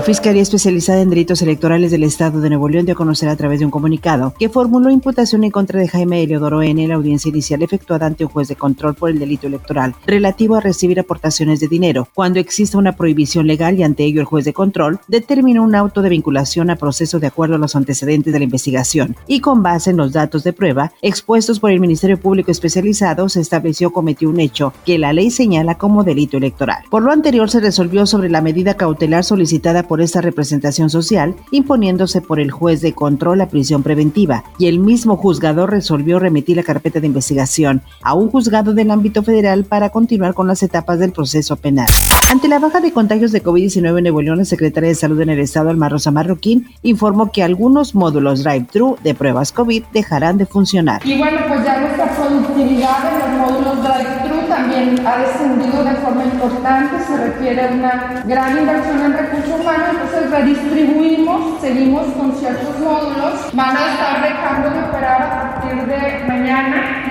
La Fiscalía Especializada en Delitos Electorales del Estado de Nuevo León dio a conocer a través de un comunicado que formuló imputación en contra de Jaime Eliodoro N. en la audiencia inicial efectuada ante un juez de control por el delito electoral relativo a recibir aportaciones de dinero, cuando exista una prohibición legal y ante ello el juez de control determinó un auto de vinculación a proceso de acuerdo a los antecedentes de la investigación y con base en los datos de prueba expuestos por el Ministerio Público Especializado se estableció cometió un hecho que la ley señala como delito electoral. Por lo anterior se resolvió sobre la medida cautelar solicitada por esta representación social, imponiéndose por el juez de control a prisión preventiva, y el mismo juzgador resolvió remitir la carpeta de investigación a un juzgado del ámbito federal para continuar con las etapas del proceso penal. Ante la baja de contagios de COVID-19 en Nuevo León, la secretaria de Salud en el Estado, Alma Rosa Marroquín, informó que algunos módulos drive-thru de pruebas COVID dejarán de funcionar. Y bueno, pues ya nuestra productividad en los módulos drive-thru también ha descendido de forma importante, se requiere una gran inversión en recursos humanos entonces redistribuimos, seguimos con ciertos módulos, van a estar dejando de operar a partir de mañana,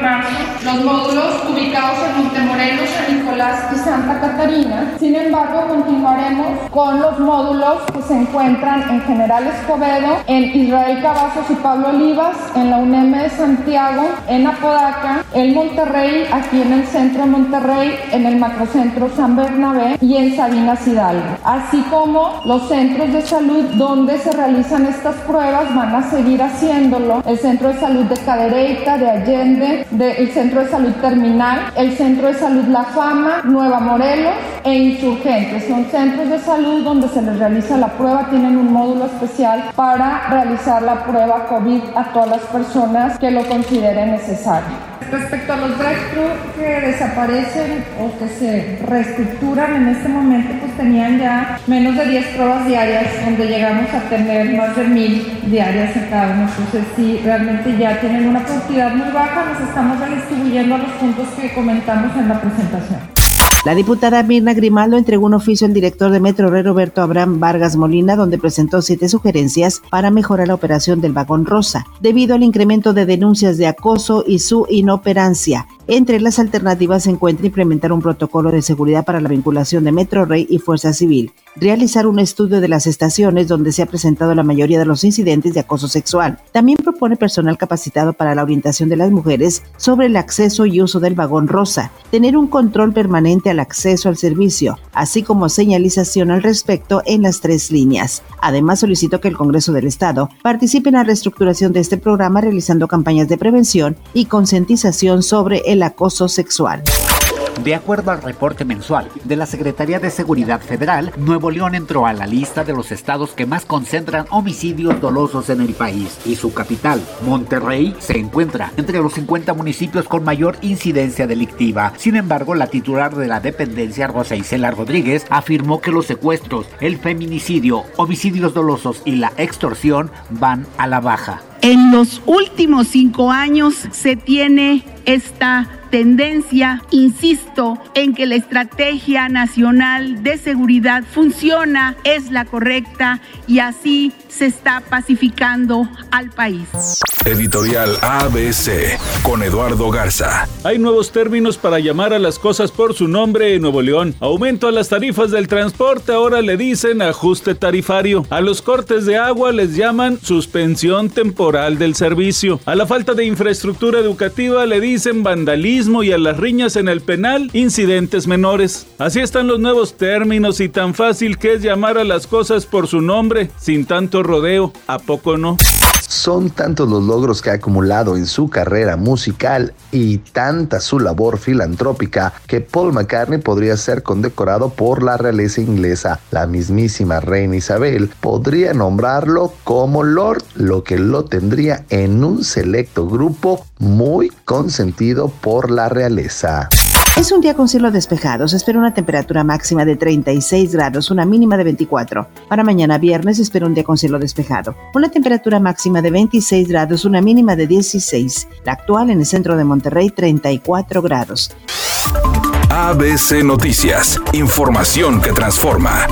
18 de marzo, los módulos ubicados en Montemorelos, San Nicolás y Santa Catarina. Sin embargo, continuaremos con los módulos que se encuentran en General Escobedo, en Israel Cavazos y Pablo Olivas, en la UNEM de Santiago, en Apodaca, en Monterrey, aquí en el centro de Monterrey, en el macrocentro San Bernabé y en Sabinas Hidalgo. Así como los centros de salud donde se realizan estas pruebas van a seguir haciéndolo. El Centro de Salud de Cadereyta, de Allende, el Centro de Salud Terminal, el Centro de Salud La Fama, Nueva Morelos e Insurgentes. Son centros de salud donde se les realiza la prueba, tienen un módulo especial para realizar la prueba COVID a todas las personas que lo consideren necesario. Respecto a los drive-thru que desaparecen o que se reestructuran en este momento, pues tenían ya menos de 10 pruebas diarias, donde llegamos a tener más de mil diarias en cada uno. Entonces, sí, realmente ya tienen una cantidad muy baja, nos estamos redistribuyendo a los puntos que comentamos en la presentación. La diputada Mirna Grimaldo entregó un oficio al director de Metro Roberto Abraham Vargas Molina, donde presentó siete sugerencias para mejorar la operación del vagón rosa, debido al incremento de denuncias de acoso y su inoperancia. Entre las alternativas se encuentra implementar un protocolo de seguridad para la vinculación de Metro Rey y Fuerza Civil, realizar un estudio de las estaciones donde se ha presentado la mayoría de los incidentes de acoso sexual. También propone personal capacitado para la orientación de las mujeres sobre el acceso y uso del vagón rosa, tener un control permanente al acceso al servicio, así como señalización al respecto en las tres líneas. Además, solicitó que el Congreso del Estado participe en la reestructuración de este programa realizando campañas de prevención y concientización sobre el acoso sexual. De acuerdo al reporte mensual de la Secretaría de Seguridad Federal, Nuevo León entró a la lista de los estados que más concentran homicidios dolosos en el país y su capital, Monterrey, se encuentra entre los 50 municipios con mayor incidencia delictiva. Sin embargo, la titular de la dependencia, Rosa Isela Rodríguez, afirmó que los secuestros, el feminicidio, homicidios dolosos y la extorsión van a la baja. En los últimos cinco años se tiene esta tendencia, insisto, en que la estrategia nacional de seguridad funciona, es la correcta y así se está pacificando al país. Editorial ABC con Eduardo Garza. Hay nuevos términos para llamar a las cosas por su nombre en Nuevo León. Aumento a las tarifas del transporte, ahora le dicen ajuste tarifario. A los cortes de agua les llaman suspensión temporal del servicio. A la falta de infraestructura educativa le dicen vandalismo y a las riñas en el penal incidentes menores. Así están los nuevos términos y tan fácil que es llamar a las cosas por su nombre, sin tanto rodeo, ¿a poco no? Son tantos los logros que ha acumulado en su carrera musical y tanta su labor filantrópica que Paul McCartney podría ser condecorado por la realeza inglesa. La mismísima reina Isabel podría nombrarlo como Lord, lo que lo tendría en un selecto grupo muy consentido por la realeza. Es un día con cielo despejado. Se espera una temperatura máxima de 36 grados, una mínima de 24. Para mañana viernes espera un día con cielo despejado. Una temperatura máxima de 26 grados, una mínima de 16. La actual en el centro de Monterrey, 34 grados. ABC Noticias. Información que transforma.